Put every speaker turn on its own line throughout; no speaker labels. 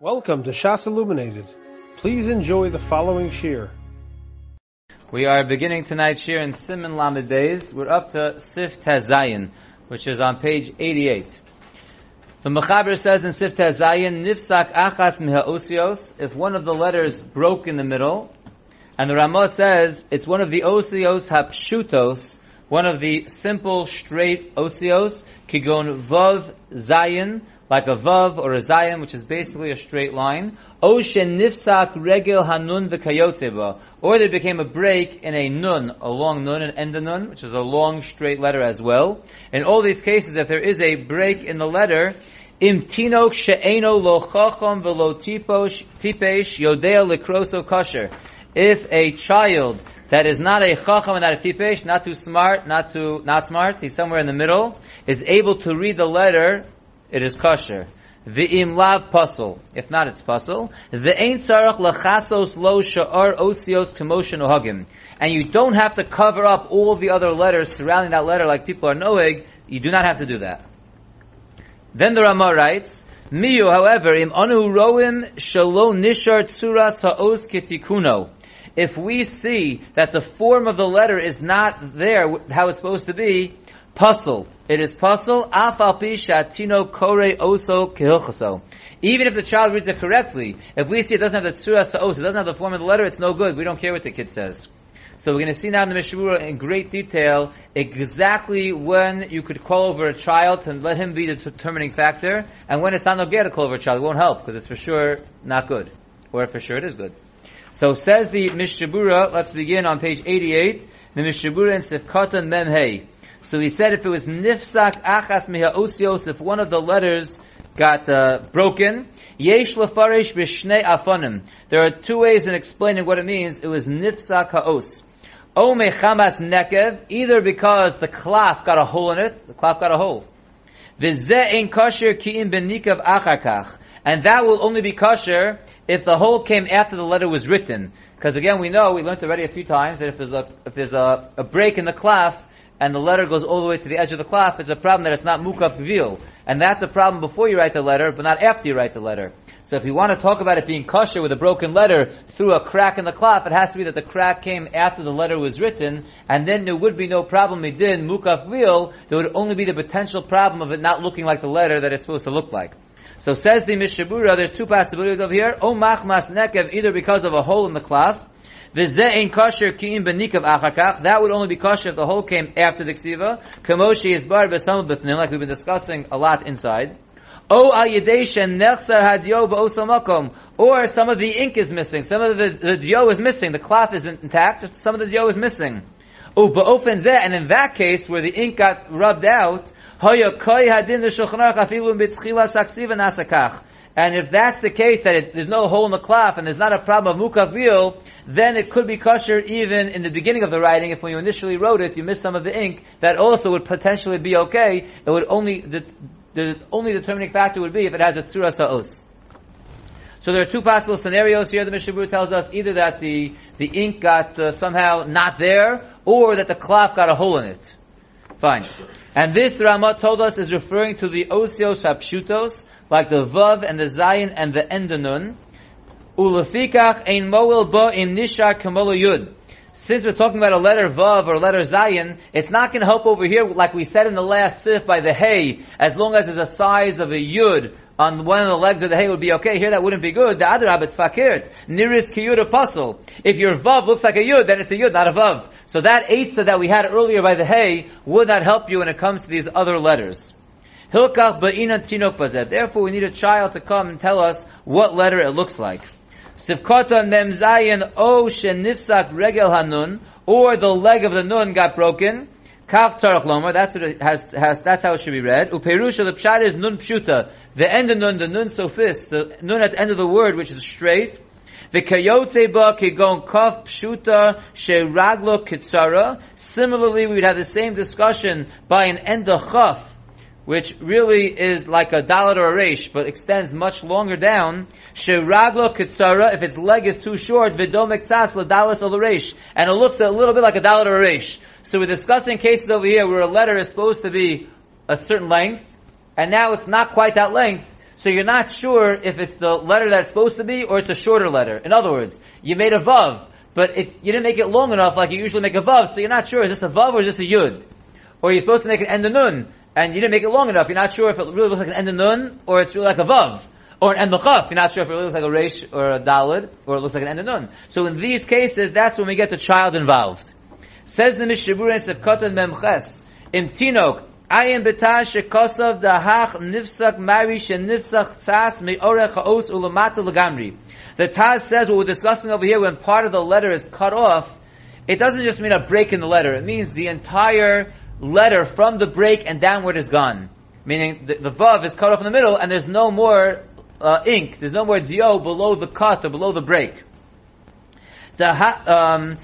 Welcome to Shas Illuminated. Please enjoy the following shir.
We are beginning tonight's shir in Siman Lamed Beis. We're up to Sif Tazayin, which is on page 88. The Mechaber says in Sif Tazayin, Nifsak Achas Miha if one of the letters broke in the middle, and the Ramah says it's one of the Osios Hapshutos, one of the simple, straight Osios, Kigon Vav Zayin, like a vav or a zayin, which is basically a straight line. Oshen nifsak regel hanun v'kayotzeba. Or there became a break in a nun, a long nun, an end nun, which is a long straight letter as well. In all these cases, if there is a break in the letter, im tinok she'eno lo chacham v'lo tipesh yodea likroso kosher. If a child that is not a chacham and not a tipesh, not too smart, not too, not smart, he's somewhere in the middle, is able to read the letter it is kosher. V'im lav pasul. If not, it's pasul. V'ein tzarach lachasos lo sha'ar osios k'moshen ohagim. And you don't have to cover up all the other letters surrounding that letter like people are knowing. You do not have to do that. Then the Ramah writes, Miyu, however, im anu roim shalo nishar tsuras ha'os ketikuno. If we see that the form of the letter is not there, how it's supposed to be, Pasul. It is pasul. Afal tino kore oso kehilchaso. Even if the child reads it correctly, if we see it doesn't have the tzura sa'os, it doesn't have the form of the letter, it's no good. We don't care what the kid says. So we're going to see now in the Mishmura in great detail exactly when you could call over a child and let him be the determining factor, and when it's not no good to call over a child. It won't help because it's for sure not good, or for sure it is good. So says the Mishabura. Let's begin on page 88. The Mishabura in Sifkatan Memhei. So he said if it was nifsak achas miha osios, if one of the letters got uh, broken, yesh lefarish b'shnei. There are two ways in explaining what it means. It was nifsak haos. O mechamas nekev, either because the cloth got a hole in it, the cloth got a hole. V'zeh ein kosher ki'im benikav achakach. And that will only be kosher if the hole came after the letter was written. Because again, we know, we learned already a few times that if there's a, if there's a, a break in the cloth, and the letter goes all the way to the edge of the cloth, it's a problem that it's not mukaf vil. And that's a problem before you write the letter, but not after you write the letter. So if you want to talk about it being kosher with a broken letter through a crack in the cloth, it has to be that the crack came after the letter was written, and then there would be no problem it did mukaf vil, there would only be the potential problem of it not looking like the letter that it's supposed to look like. So says the Mishabura, there's two possibilities over here. O machmas nekev, either because of a hole in the cloth, V'ze'in kosher ki'im benikav achakach. That would only be kosher if the hole came after the ksiva. Kamoshi is bar b'samad b'fnim, like we've been discussing a lot inside. O. Or some of the ink is missing. Some of the, the dio is missing. The cloth isn't intact, just some of the dio is missing. O ba'ofen zeh, and in that case, where the ink got rubbed out, And if that's the case, that it, there's no hole in the cloth and there's not a problem of mukavil, then it could be kosher even in the beginning of the writing. If when you initially wrote it, you missed some of the ink, that also would potentially be okay. It would only, the, the only determining factor would be if it has a tzura sa'os. So there are two possible scenarios here. The Mishabur tells us either that the, the ink got uh, somehow not there, or that the cloth got a hole in it. Fine. And this, the Ramah told us, is referring to the osios hapshutos, like the Vav and the Zayin and the Endanun. Ulafikach ein moel ba im nishar kamolo yud. Since we're talking about a letter Vav or letter Zayin, it's not going to help over here, like we said in the last sif by the hay, as long as there's a size of a yud on one of the legs of the hay would be okay. Here that wouldn't be good. The other rabbit's fakirt. Niris kiyud apostle. If your Vav looks like a yud, then it's a yud, not a Vav. So that eitzah that we had earlier by the hay would not help you when it comes to these other letters. Hilkach ba'ina tinok. Therefore, we need a child to come and tell us what letter it looks like. Sivkota mem zayin o shenifsak regel hanun, or the leg of the nun got broken. Kaf tzarach lomer. That's what it has, has. That's how it should be read. Uperusha the pshat is nun pshuta. The end of nun, the nun sophist, the nun at the end of the word, which is straight. The kayotze ba kigon kaf pshuta raglo kitzara. Similarly, we would have the same discussion by an end of chaf which really is like a dalit or a resh, but extends much longer down. Shiraglo kitsara, if its leg is too short, vidomek tzas ladalis or resh, and it looks a little bit like a dalit or a resh. So we're discussing cases over here where a letter is supposed to be a certain length, and now it's not quite that length. so you're not sure if it's the letter that's supposed to be or it's a shorter letter. In other words, you made a vav, but it, you didn't make it long enough like you usually make a vav, so you're not sure is this a vav or is this a yud? Or you're supposed to make an end nun, and you didn't make it long enough. You're not sure if it really looks like an end nun or it's really like a vav. Or an end chaf. You're not sure if it really looks like a resh or a dalid, or it looks like an end nun. So in these cases, that's when we get the child involved. Says the Mishabura in Sefkot Memches, in Tinok, Ayin betah shekosov dahach nifsak mari shenifsak tzas me'orech ha'os ulamata legamri. The Taz says what we're discussing over here when part of the letter is cut off, it doesn't just mean a break in the letter. It means the entire letter from the break and downward is gone. Meaning the, the vav is cut off in the middle and there's no more uh, ink, there's no more dio below the cut or below the break. Um,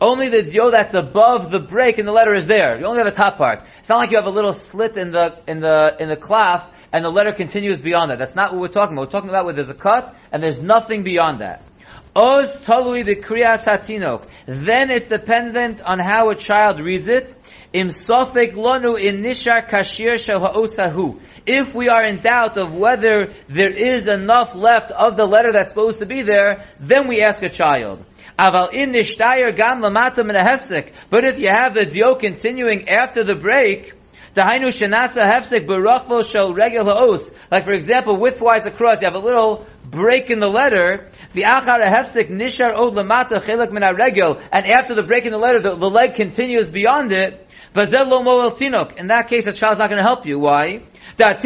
Only the dio that's above the break in the letter is there. You only have the top part. It's not like you have a little slit in the in the in the cloth and the letter continues beyond that. That's not what we're talking about. We're talking about where there's a cut and there's nothing beyond that. Oz totally the kriyas hatinok. Then it's dependent on how a child reads it. Im sofek lonu in nishar kashir shel ha'osahu. If we are in doubt of whether there is enough left of the letter that's supposed to be there, then we ask a child. Aval in nishtayer gam lamata min But if you have the dio continuing after the break, Dahainu shenasa hefsek berachvo shel regel ha'os. Like for example, widthwise across, you have a little break in the letter. Nishar. And after the break in the letter, the, the leg continues beyond it. In that case, the child's not going to help you. Why? Because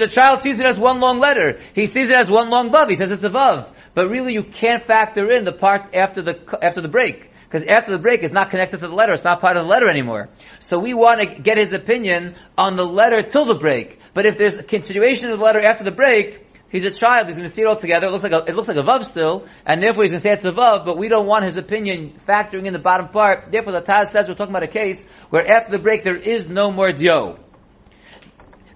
the child sees it as one long letter. He sees it as one long vav. He says it's a vav. But really you can't factor in the part after the, after the break. Because after the break, it's not connected to the letter. It's not part of the letter anymore. So we want to get his opinion on the letter till the break. But if there's a continuation of the letter after the break, he's a child. He's going to see it all together. It looks like a, it looks like a vav still, and therefore he's going to say it's a vav. But we don't want his opinion factoring in the bottom part. Therefore, the Taz says we're talking about a case where after the break there is no more dio.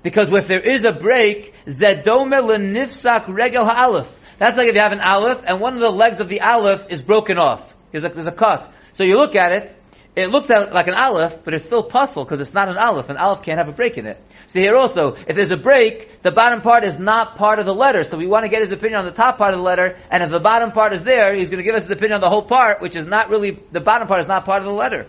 Because if there is a break, zedome lenifsak regel ha'alef. That's like if you have an aleph and one of the legs of the aleph is broken off. There's a, there's a cut. So you look at it, it looks like an aleph, but it's still pasul because it's not an aleph. An aleph can't have a break in it. So here also, if there's a break, the bottom part is not part of the letter. So we want to get his opinion on the top part of the letter, and if the bottom part is there, he's going to give us his opinion on the whole part, which is not really, the bottom part is not part of the letter.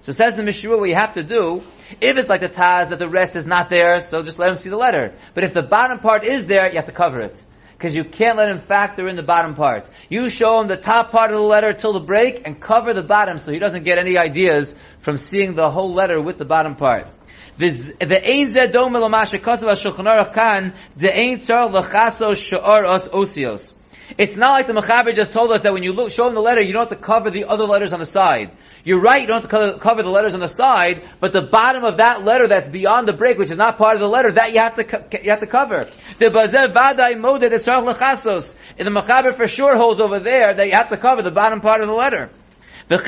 So says the Mishra, what you have to do, if it's like the Taz that the rest is not there, so just let him see the letter. But if the bottom part is there, you have to cover it because you can't let him factor in the bottom part. You show him the top part of the letter till the break and cover the bottom so he doesn't get any ideas from seeing the whole letter with the bottom part. The the. It's not like the Mechaber just told us that when you look, show him the letter, you don't have to cover the other letters on the side. You're right, you don't have to cover the letters on the side, but the bottom of that letter that's beyond the break, which is not part of the letter, that you have to, you have to cover. The Bazev Vadai Moded Etzarach Lechasos. In the Mechaber for sure holds over there that you have to cover the bottom part of the letter. The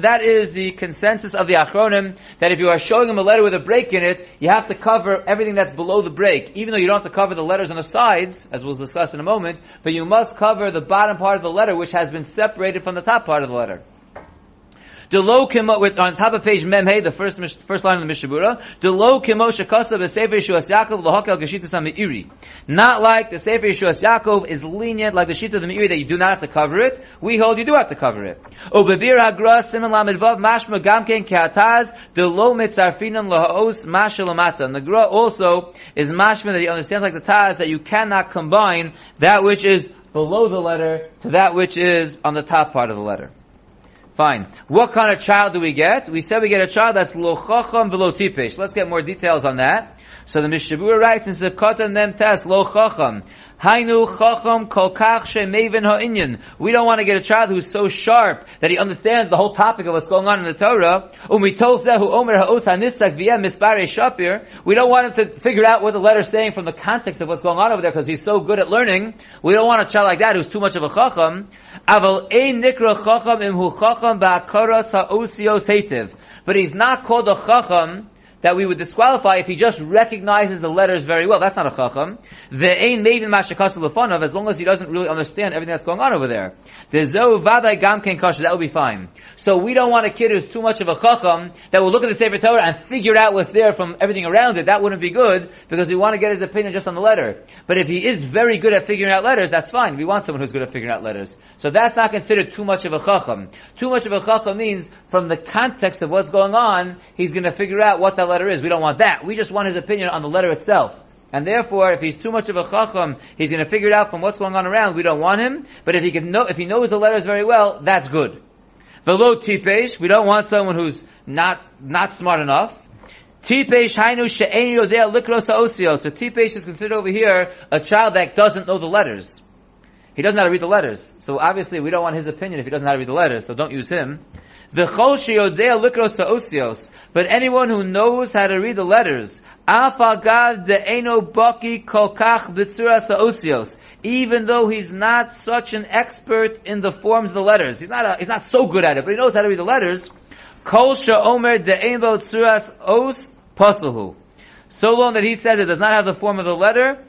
that is the consensus of the Achronim, that if you are showing him a letter with a break in it, you have to cover everything that's below the break, even though you don't have to cover the letters on the sides, as we'll discuss in a moment, but you must cover the bottom part of the letter, which has been separated from the top part of the letter. The low kimo with on top of page memhe, the first first line of the Mishabura. The low kimo shekasa b'sefer Yeshuas Yaakov lohakel geshitas meiri. Not like the sefer Yeshuas Yaakov is lenient like the shita of the meiri that you do not have to cover it. We hold you do have to cover it. O bebir hagra simen lamidvav mashma gamken low mitzarfinan lahaos mashalamata. The gra also is mashma that he understands like the taz that you cannot combine that which is below the letter to that which is on the top part of the letter. Fine. What kind of child do we get? We said we get a child that's lo chacham. Let's get more details on that. So the Mishabura writes in Sivkot Mem Tes lo chacham. Hainu chacham kol kach ha'inyan. We don't want to get a child who's so sharp that he understands the whole topic of what's going on in the Torah. Omer ha'os ha'nisak shapir. We don't want him to figure out what the letter's saying from the context of what's going on over there because he's so good at learning. We don't want a child like that who's too much of a chacham. Aval ein nikra chacham imhu chacham ha'osios hetiv. But he's not called a chacham that we would disqualify if he just recognizes the letters very well. That's not a chacham. The ain mavin mashakasu as long as he doesn't really understand everything that's going on over there. The zo vaday gam ken that will be fine. So we don't want a kid who's too much of a chacham that will look at the Sefer Torah and figure out what's there from everything around it. That wouldn't be good because we want to get his opinion just on the letter. But if he is very good at figuring out letters, that's fine. We want someone who's good at figuring out letters. So that's not considered too much of a chacham. Too much of a chacham means from the context of what's going on, he's going to figure out what that letter is. We don't want that. We just want his opinion on the letter itself. And therefore, if he's too much of a chacham, he's going to figure it out from what's going on around. We don't want him. But if he can know, if he knows the letters very well, that's good. Velo tipesh, we don't want someone who's not not smart enough. Tipesh hainu she'en yodea likros osio. So tipesh is considered over here a child that doesn't know the letters. He doesn't know how to read the letters. So obviously we don't want his opinion if he doesn't know how to read the letters, so don't use him. The chol sheyodea likros osios. But anyone who knows how to read the letters, afagad de eno baki kolkach b'tzuras osios. Even though he's not such an expert in the forms of the letters, he's not a, he's not so good at it, but he knows how to read the letters. Kol omer de eno tzuras os pasulhu. So long that he says it does not have the form of the letter,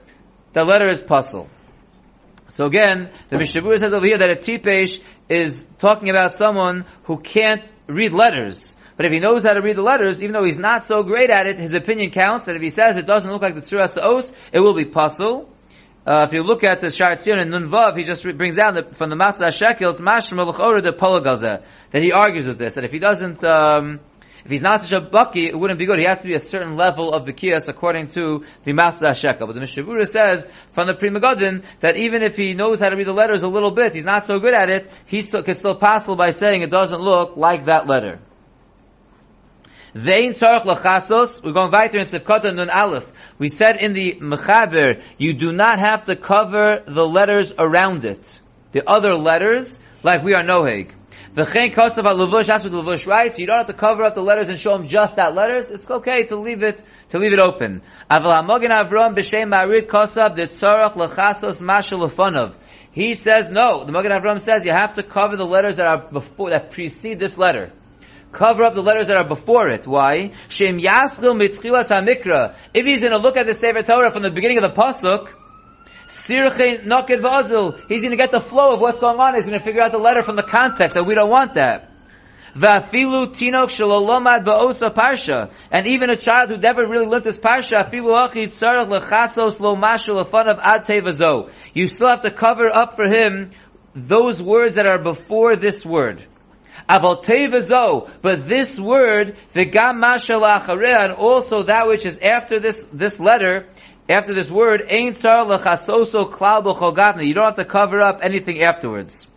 the letter is pasul. So again, the Mishabur says over here that a tipesh is talking about someone who can't read letters. But if he knows how to read the letters, even though he's not so great at it, his opinion counts that if he says it doesn't look like the Tzuras Os, it will be pasul. Uh, if you look at the Sha'ar HaTziyun and Nunvav, he just brings down the, from the Masah Shekel, it's Mashma L'chora de Polagaza, that he argues with this, that if he doesn't, um, if he's not such a bucky, it wouldn't be good. He has to be a certain level of Bekias according to the Masda Shekel. But the Mishavura says from the Pri Megadim that even if he knows how to read the letters a little bit, he's not so good at it, he still, can still passel by saying it doesn't look like that letter. Vein tzarech lachasos. We're going weiter in Sefkata Nun Aleph. We said in the Mechaber, you do not have to cover the letters around it. The other letters, like we are noheg. V'chein kosav al-levush, that's what levush writes. You don't have to cover up the letters and show them just that letters. It's okay to leave it, to leave it open. Aval ha-mogen avram b'shem marid kosav tzorach lechasos mashal He says no. The Mogen Avram says you have to cover the letters that are before, that precede this letter. Cover up the letters that are before it. Why? Shem yaschil mitchilas ha-mikra. If he's going to look at the Sefer Torah from the beginning of the pasuk, Sirche Noked Vazil. He's going to get the flow of what's going on. He's going to figure out the letter from the context, and we don't want that. Vafilu tinok shalolomad ba'osa parsha. And even a child who never really learned this parsha, afilu achi tzarech lechasos lo mashu of ad tevazo. You still have to cover up for him those words that are before this word. But this word, the gam and also that which is after this, this letter, after this word, Ein Tsar Lechasoso Klal B'Chogatna. You don't have to cover up anything afterwards.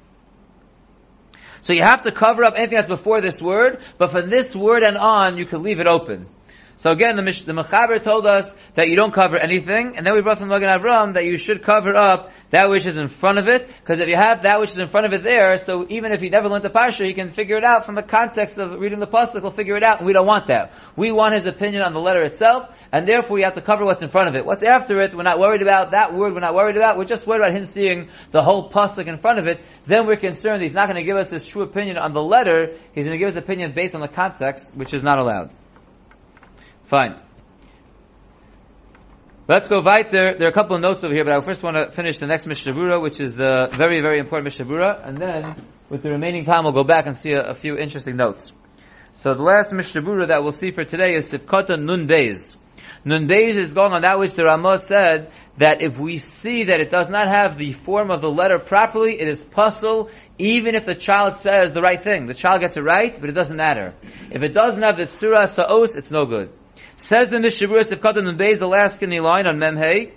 So you have to cover up anything that's before this word, but from this word and on, you can leave it open. So again, the, the Mechaber told us that you don't cover anything, and then we brought from Magen Avram that you should cover up that which is in front of it, because if you have that which is in front of it there, so even if he never learned the Parsha, he can figure it out from the context of reading the Pasuk, he'll figure it out, and we don't want that. We want his opinion on the letter itself, and therefore we have to cover what's in front of it. What's after it, we're not worried about that word, we're not worried about, we're just worried about him seeing the whole Pasuk in front of it, then we're concerned he's not going to give us his true opinion on the letter, he's going to give us opinion based on the context, which is not allowed. Fine. Let's go weiter. There are a couple of notes over here, but I first want to finish the next Mishabura, which is the very, very important Mishabura, and then, with the remaining time, we'll go back and see a, a few interesting notes. So the last Mishabura that we'll see for today is Sifkata Nun Beis. Nun Beis is going on that which the Ramah said, that if we see that it does not have the form of the letter properly, it is pasul, even if the child says the right thing. The child gets it right, but it doesn't matter. If it doesn't have the Tzura Sa'os, it's no good. Says the Mishavuras of Katan and Beis, the line on Memhei,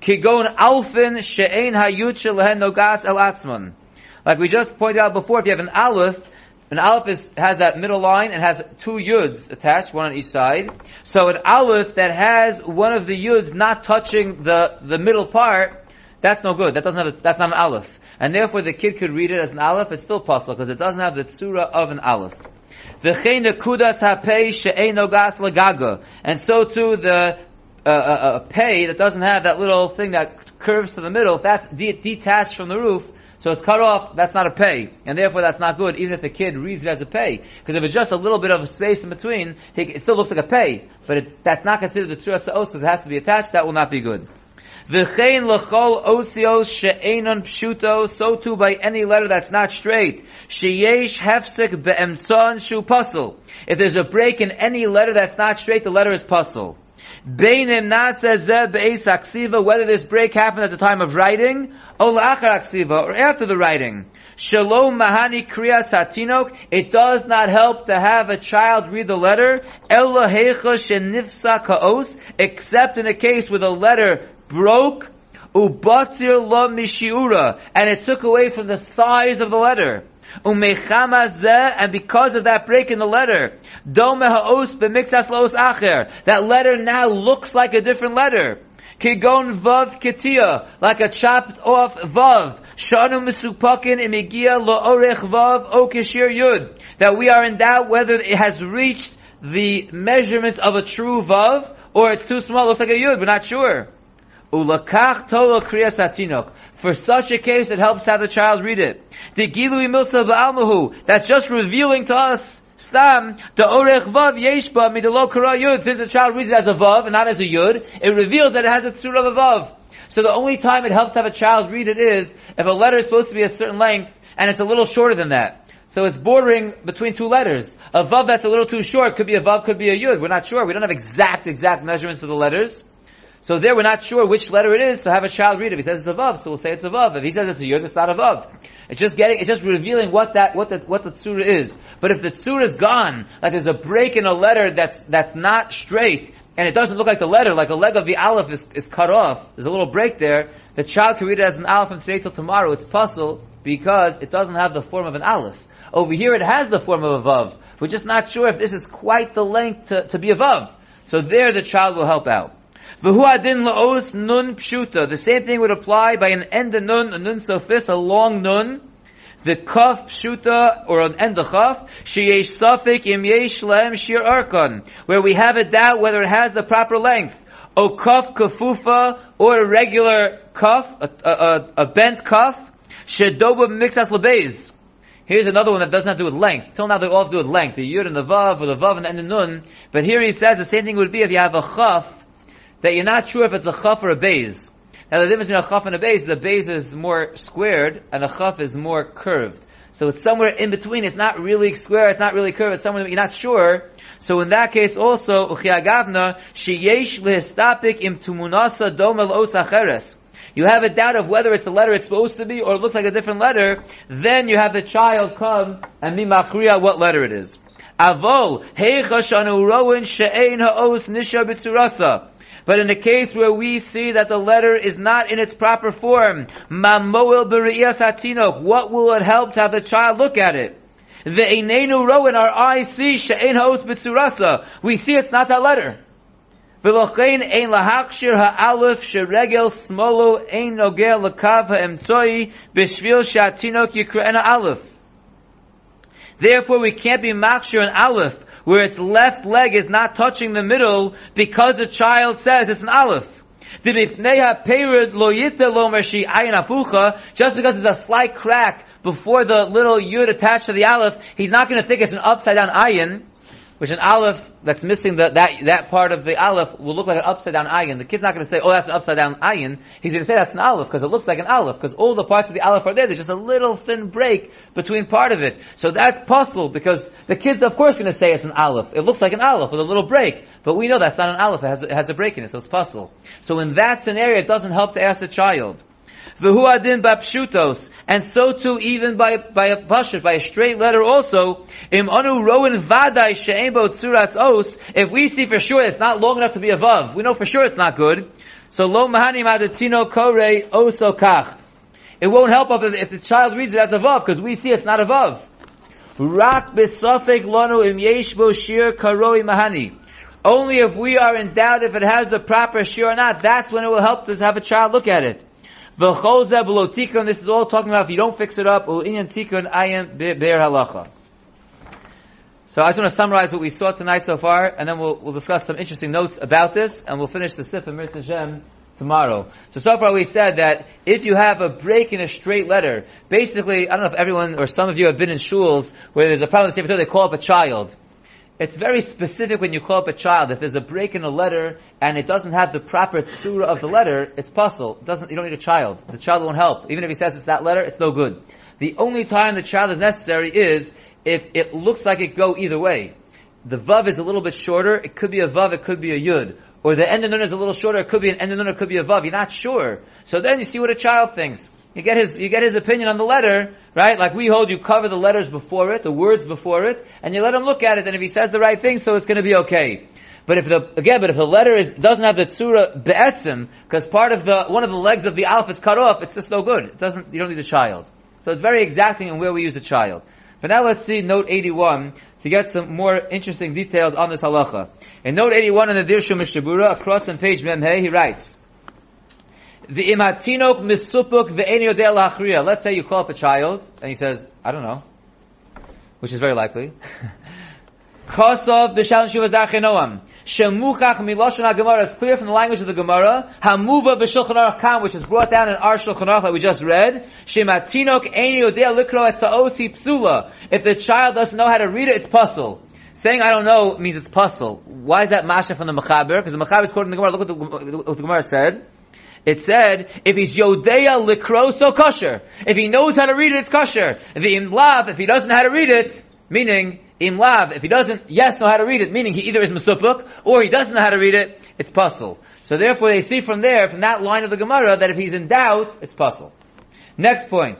Kigon Alfin She'ein Hayut Lehen Nogas El Atzman. Like we just pointed out before, if you have an Aleph, an Aleph is, has that middle line and has two Yuds attached, one on each side. So an Aleph that has one of the Yuds not touching the, the middle part, that's no good. That doesn't have a, that's not an Aleph. And therefore the kid could read it as an Aleph, it's still possible because it doesn't have the Tzura of an Aleph. And so too the uh, uh, uh, pay that doesn't have that little thing that curves to the middle, if that's de- detached from the roof, So it's cut off, that's not a pay. And therefore that's not good, even if the kid reads it as a pay. Because if it's just a little bit of a space in between, it still looks like a pay. But it, that's not considered the Sa'os because it has to be attached, that will not be good. V'chein l'chol osios she'enon pshuto, so too by any letter that's not straight. Sheyesh hefsek be'emtzon shu pasul. If there's a break in any letter that's not straight, the letter is pasul. Beinim naseh be'es aksiva, whether this break happened at the time of writing, or la'achar aksiva, or after the writing. Shalom mahani kriyas hatinok, it does not help to have a child read the letter, ella hecha shenifsa kaos, except in a case where the letter broke, ubatzir lo mishiura, and it took away from the size of the letter. And because of that break in the letter, that letter now looks like a different letter. Kigon vav ketia, like a chopped off vav. Shanu misupakin imigia lo orech vav o yud. That we are in doubt whether it has reached the measurements of a true vav, or it's too small, looks like a yud, we're not sure. Ulakach kriyas atinok. For such a case, it helps have the child read it. The Gilui Milsa Ba'almahu, that's just revealing to us, Stam, the Orech Vav Yeshba Midelo Kara Yud, since the child reads it as a Vav and not as a Yud, it reveals that it has a Tzur of a Vav. So the only time it helps have a child read it is if a letter is supposed to be a certain length and it's a little shorter than that. So it's bordering between two letters. A Vav that's a little too short could be a Vav, could be a Yud. We're not sure. We don't have exact, exact measurements of the letters. So there we're not sure which letter it is, so have a child read it. If he says it's a vav, so we'll say it's a vav. If he says it's a yud, it's not a vav. It's just getting, it's just revealing what that, what the, what the tzura is. But if the tzura is gone, like there's a break in a letter that's, that's not straight, and it doesn't look like the letter, like a leg of the aleph is, is cut off, there's a little break there, the child can read it as an aleph from today till tomorrow, it's pasul, because it doesn't have the form of an aleph. Over here it has the form of a vav. We're just not sure if this is quite the length to, to be a vav. So there the child will help out. Nun pshuta. The same thing would apply by an end nun, a nun sophis, a long nun. The kaf pshuta, or an end chaf, sheyesh safik im yesh shir arkon, where we have a doubt whether it has the proper length. O kaf kafufa, or a regular kaf, a, a, a bent kaf, shedoba mixas lebez. Here's another one that does not do with length. Till now they all have to do with length. The yud and the vav, or the vav and the nun. But here he says the same thing would be if you have a chaf, that you're not sure if it's a chaf or a bays. Now the difference between a chaf and a bays is a bays is more squared and a chaf is more curved. So it's somewhere in between. It's not really square. It's not really curved. It's somewhere you're not sure. So in that case also, uchiagavna sheyesh lehistapik im tumunasa domel osacheres. You have a doubt of whether it's the letter it's supposed to be or it looks like a different letter. Then you have the child come and be machriya what letter it is. Avol heicha shanu roin she'ein ha'os nisha b'tzurasa. But in the case where we see that the letter is not in its proper form, mamoil hatinok, what will it help to have the child look at it? The einenu ro in our eyes see she'en ha'os b'tzurasa. We see it's not that letter. V'lochein ein lahakshir ha'alef sheregel smolo ein nogel lakav ha'emtzoi b'shvil she'atinok yikra'ena aleph. Therefore we can't be makshir an aleph where its left leg is not touching the middle because the child says it's an aleph. Just because there's a slight crack before the little yud attached to the aleph, he's not going to think it's an upside down ayin which an aleph that's missing the, that that part of the aleph will look like an upside down ayin. The kid's not going to say, "Oh, that's an upside down ayin." He's going to say that's an aleph because it looks like an aleph because all the parts of the aleph are there. There's just a little thin break between part of it. So that's pasul because the kid's of course going to say it's an aleph. It looks like an aleph with a little break, but we know that's not an aleph. It has, it has a break in it, so it's pasul. So in that scenario, it doesn't help to ask the child. V'hu adin bapshutos, and so too even by by a pashut, by a straight letter also. Im anu roin vadai she'embo tzuras os. If we see for sure it's not long enough to be a vav, we know for sure it's not good. So lo mahani madatino kore oso kach. It won't help if, if the child reads it as a vav because we see it's not a vav. Rak besofek lonu im yeshbo shir karoi mahani. Only if we are in doubt if it has the proper shir or not, that's when it will help to have a child look at it. V'chol this is all talking about if you don't fix it up, tikun ayin halacha. So I just want to summarize what we saw tonight so far, and then we'll, we'll discuss some interesting notes about this, and we'll finish the Sif and Mirz tomorrow. So so far we said that if you have a break in a straight letter, basically, I don't know if everyone or some of you have been in shuls where there's a problem with the Sefer Torah, they call up a child. It's very specific when you call up a child. If there's a break in a letter and it doesn't have the proper tzura of the letter, it's pasul. It doesn't, you don't need a child. The child won't help. Even if he says it's that letter, it's no good. The only time the child is necessary is if it looks like it go either way. The vav is a little bit shorter. It could be a vav. It could be a yud. Or the end of nun is a little shorter. It could be an end of nun. It could be a vav. You're not sure. So then you see what a child thinks. You get his, you get his opinion on the letter, right? Like we hold, you cover the letters before it, the words before it, and you let him look at it, and if he says the right thing, so it's going to be okay. But if the, again, but if the letter is, doesn't have the tzura be'etzim, because part of the, one of the legs of the alpha is cut off, it's just no good. It doesn't, you don't need a child. So it's very exacting in where we use a child. But now let's see note 81 to get some more interesting details on this halacha. In note 81 in the Dirshu Mishabura, across on page Memhe, he writes, the imatinok misupuk ve'en lachriya. Let's say you call up a child and he says, I don't know, which is very likely. Kosov. It's clear from the language of the Gemara. Hamuva b'shulchan which is brought down in our shulchan aruch that we just read. Shematinok psula. If the child doesn't know how to read it, it's pasul. Saying I don't know means it's pasul. Why is that masha from the Mechaber? Because the Mechaber is quoting the Gemara. Look what the, what the Gemara said. It said, if he's Yodeya Likroso kosher. If he knows how to read it, it's kosher. If he imlav, if he doesn't know how to read it, meaning imlav, if he doesn't, yes, know how to read it, meaning he either is Mesupuk, or he doesn't know how to read it, it's pasul. So therefore they see from there, from that line of the Gemara, that if he's in doubt, it's pasul. Next point.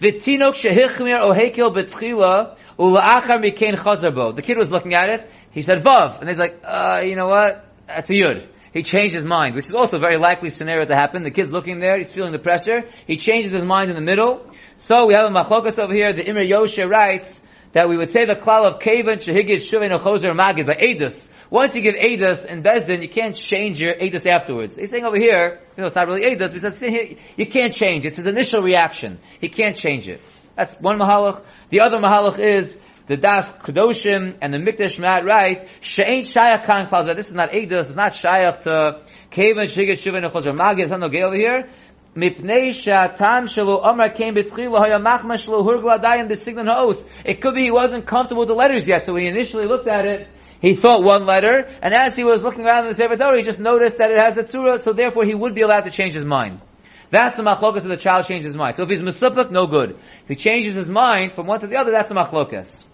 V'tinok shehichmir ohekil betchila ula'achar mikein chazarbo. The kid was looking at it, he said vav, and he's like, uh, you know what? That's a yud he changed his mind, which is also a very likely scenario to happen. The kid's looking there, he's feeling the pressure, he changes his mind in the middle. So we have a machlokas over here, the Imrei Yosher writes, that we would say the klal of kavan shehigid shuvin chozer magid, but edus. Once you give edus in Bezdin, you can't change your edus afterwards. He's saying over here, you know, it's not really edus, because you can't change. It's his initial reaction. He can't change it. That's one mahalach. The other mahalach is the Das Kedoshim and the Mikdash Mat right, She'ain Shayach Kan Klal This is not Eidos, it's not Shayach to Kavan Shigat Shuvin Echozar Magid, it's not no gay over here. Mipnei Shatam Shalu Omar came betchila haya machma shalu hurgla dayim b'signan ha'os. It could be he wasn't comfortable with the letters yet, so when he initially looked at it, he thought one letter, and as he was looking around in the Sefer Torah, he just noticed that it has a tzura, so therefore he would be allowed to change his mind. That's the machlokas of the child changes his mind. So if he's misupik, no good. If he changes his mind from one to the other, that's the machlokas.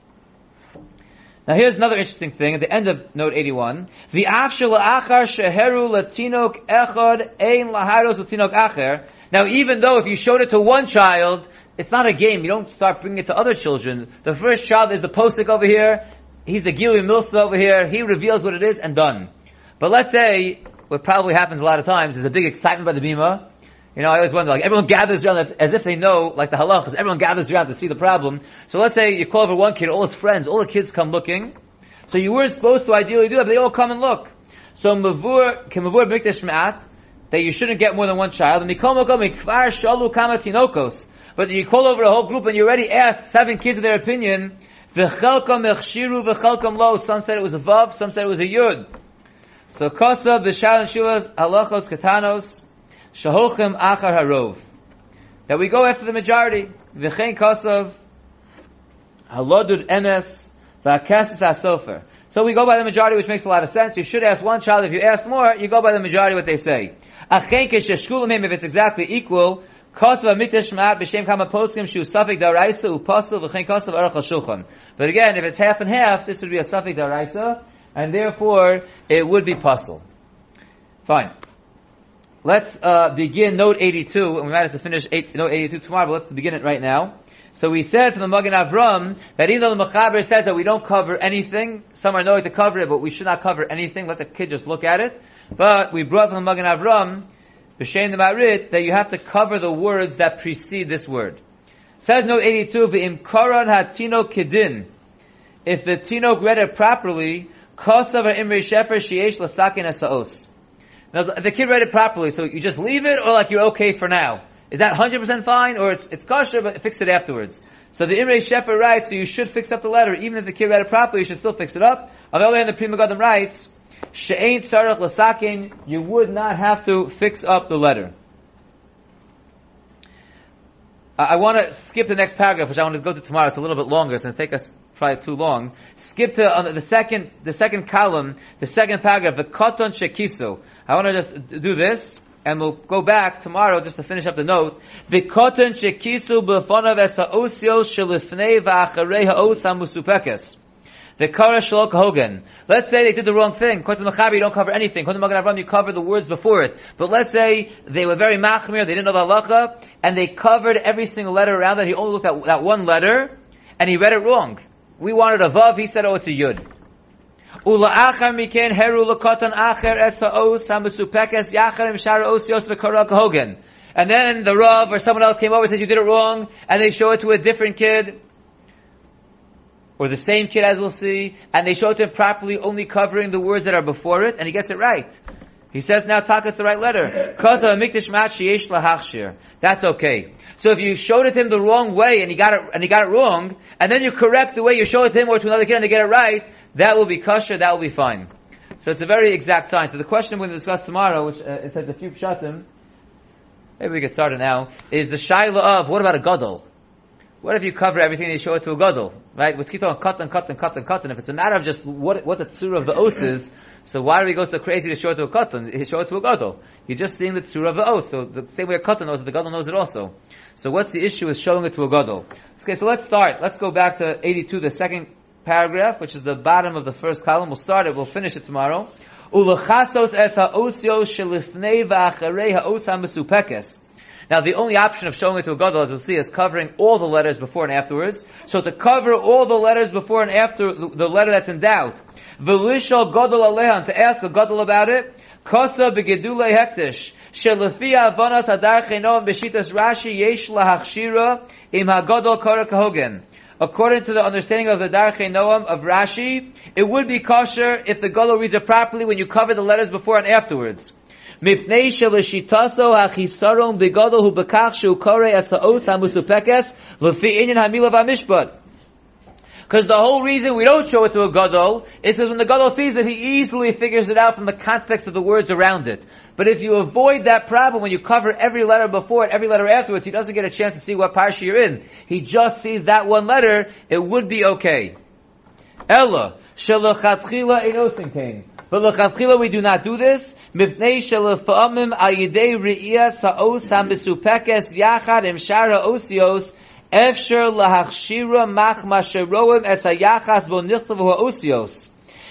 Now here's another interesting thing at the end of note 81. The achar sheheru latinok echad ein laharos latinok acher. Now even though if you showed it to one child, it's not a game. You don't start bringing it to other children. The first child is the postik over here. He's the Gili Milsa over here. He reveals what it is and done. But let's say, what probably happens a lot of times is a big excitement by the bima. You know, I always wonder, like, everyone gathers around as if they know, like the halachas, everyone gathers around to see the problem. So let's say you call over one kid, all his friends, all the kids come looking. So you weren't supposed to ideally do that, but they all come and look. So mavur, can mavur mikdash ma'at, that you shouldn't get more than one child, and mikol mokom mikvar shalu kamatinokos. But you call over a whole group and you already asked seven kids their opinion, v'chelkom echshiru v'chelkom lo. Some said it was a vav, some said it was a yud. So kosa b'shal shuvas halachos katanos, Shahochem achar harov. That we go after the majority. V'chein kosav, halodud emes, v'akesis asofer. So we go by the majority, which makes a lot of sense. You should ask one child. If you ask more, you go by the majority what they say. Achen kesheshkulim if it's exactly equal. But again, if it's half and half, this would be a safik daraisa, and therefore it would be pasul. Fine. Let's uh, begin note 82, and we might have to finish eight, note 82 tomorrow, but let's begin it right now. So we said from the Magen Avram that even though the Mechaber says that we don't cover anything, some are knowing to cover it, but we should not cover anything, let the kid just look at it. But we brought from the Magen Avram, B'Shem the Marit, that you have to cover the words that precede this word. Says note 82, V'im koran hatino kedin. If the tinok read it properly, kosav imri shefer sheyesh lasakin asaos. Now, the kid read it properly, so you just leave it, or like you're okay for now? Is that 100% fine, or it's, it's kosher, but fix it afterwards? So the Imre Shefer writes, so you should fix up the letter, even if the kid read it properly, you should still fix it up. On the other hand, the Pri Megadim writes, she'ain tzarech lasakin, you would not have to fix up the letter. I want to skip the next paragraph, which I want to go to tomorrow. It's a little bit longer. It's going to take us probably too long. Skip to uh, the second, the second column, the second paragraph, the koton shekisu. I want to just do this, and we'll go back tomorrow just to finish up the note. The koton shekisu b'fonav esa osios shelifnei v'acharei ha'os hamusupekes. The Kara Shalok Hogan. Let's say they did the wrong thing. To Mechaber, you don't cover anything. To Magen Avram, you cover the words before it. But let's say they were very machmir, they didn't know the halacha, and they covered every single letter around that. He only looked at that one letter, and he read it wrong. We wanted a vav, he said, oh, it's a yud. Ula'achar heru acher esa os hamasupekes yachar imshara os yos hogan. And then the Rav or someone else came over and says, you did it wrong, and they show it to a different kid or the same kid as we'll see, and they show it to him properly, only covering the words that are before it, and he gets it right. He says now Taka's the right letter. That's okay. So if you showed it him the wrong way and he got it and he got it wrong, and then you correct the way you show it to him or to another kid and they get it right, that will be kosher, that will be fine. So it's a very exact science. So the question we're going to discuss tomorrow, which uh, it says a few pshatim, maybe we can start it now, is the shaila of what about a gadol? What if you cover everything and you show it to a gadol, right? With kiton, cut and cut and cut and cut, and if it's a matter of just what what the tzura of the os is, so why do we go so crazy to show it to a? He show it to a gadol. You're just seeing the tzura of the os. So the same way a katan knows it, the gadol knows it also. So what's the issue with showing it to a gadol? Okay, so let's start. Let's go back to 82, the second paragraph, which is the bottom of the first column. We'll start it. We'll finish it tomorrow. Now, the only option of showing it to a gadol, as we'll see, is covering all the letters before and afterwards. So to cover all the letters before and after the letter that's in doubt, v'lishal gadol alehan, to ask a gadol about it, kosa begedule hektish, shelafia avanas adar chenoam beshitas Rashi yesh lahachshira im hagadol kara kahogen. According to the understanding of the Darchei Noam of Rashi, it would be kosher if the gadol reads it properly when you cover the letters before and afterwards. Hachisaron hu shu asaos hamusupekes inyan hamila. Because the whole reason we don't show it to a gadol is because when the gadol sees it, he easily figures it out from the context of the words around it. But if you avoid that problem, when you cover every letter before it, every letter afterwards, he doesn't get a chance to see what parsha you're in. He just sees that one letter. It would be okay. Ella shelachatchila inosin came. But l'chazchila we do not do this. Mipnei shelefa'amim ayidei re'iyah sa'os ha'misupekes yachad im shara osios efsher lahachshira mach masheroim es ha'yachas bo nichtav ha'osios.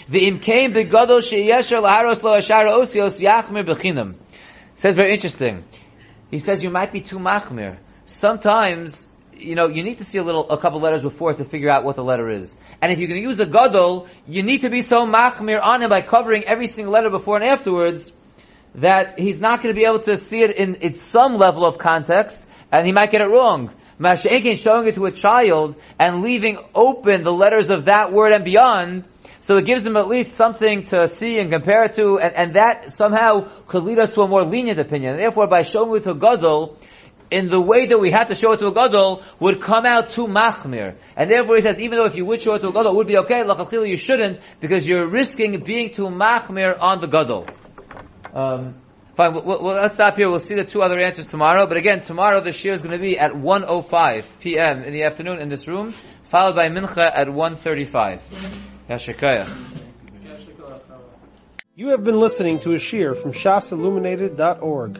V'im came begadol she'yesher laharos lo ha'shara osios yachmir bechinam. Says very interesting. He says you might be too machmir. Sometimes you know, you need to see a little, a couple letters before to figure out what the letter is. And if you're going to use a gadol, you need to be so machmir on him by covering every single letter before and afterwards that he's not going to be able to see it in, in some level of context, and he might get it wrong. Masha'inkin showing it to a child and leaving open the letters of that word and beyond, so it gives him at least something to see and compare to, and, and that somehow could lead us to a more lenient opinion. And therefore, by showing it to a gadol, in the way that we had to show it to a gadol would come out too machmir. And therefore he says, even though if you would show it to a gadol, it would be okay, lachachil you shouldn't, because you're risking being too machmir on the gadol. Um, fine, we'll, we'll, let's stop here. We'll see the two other answers tomorrow. But again, tomorrow the shir is going to be at 1.05 p.m. in the afternoon in this room, followed by mincha at 1.35. Yashikayach.
You have been listening to a shir from shasilluminated.org.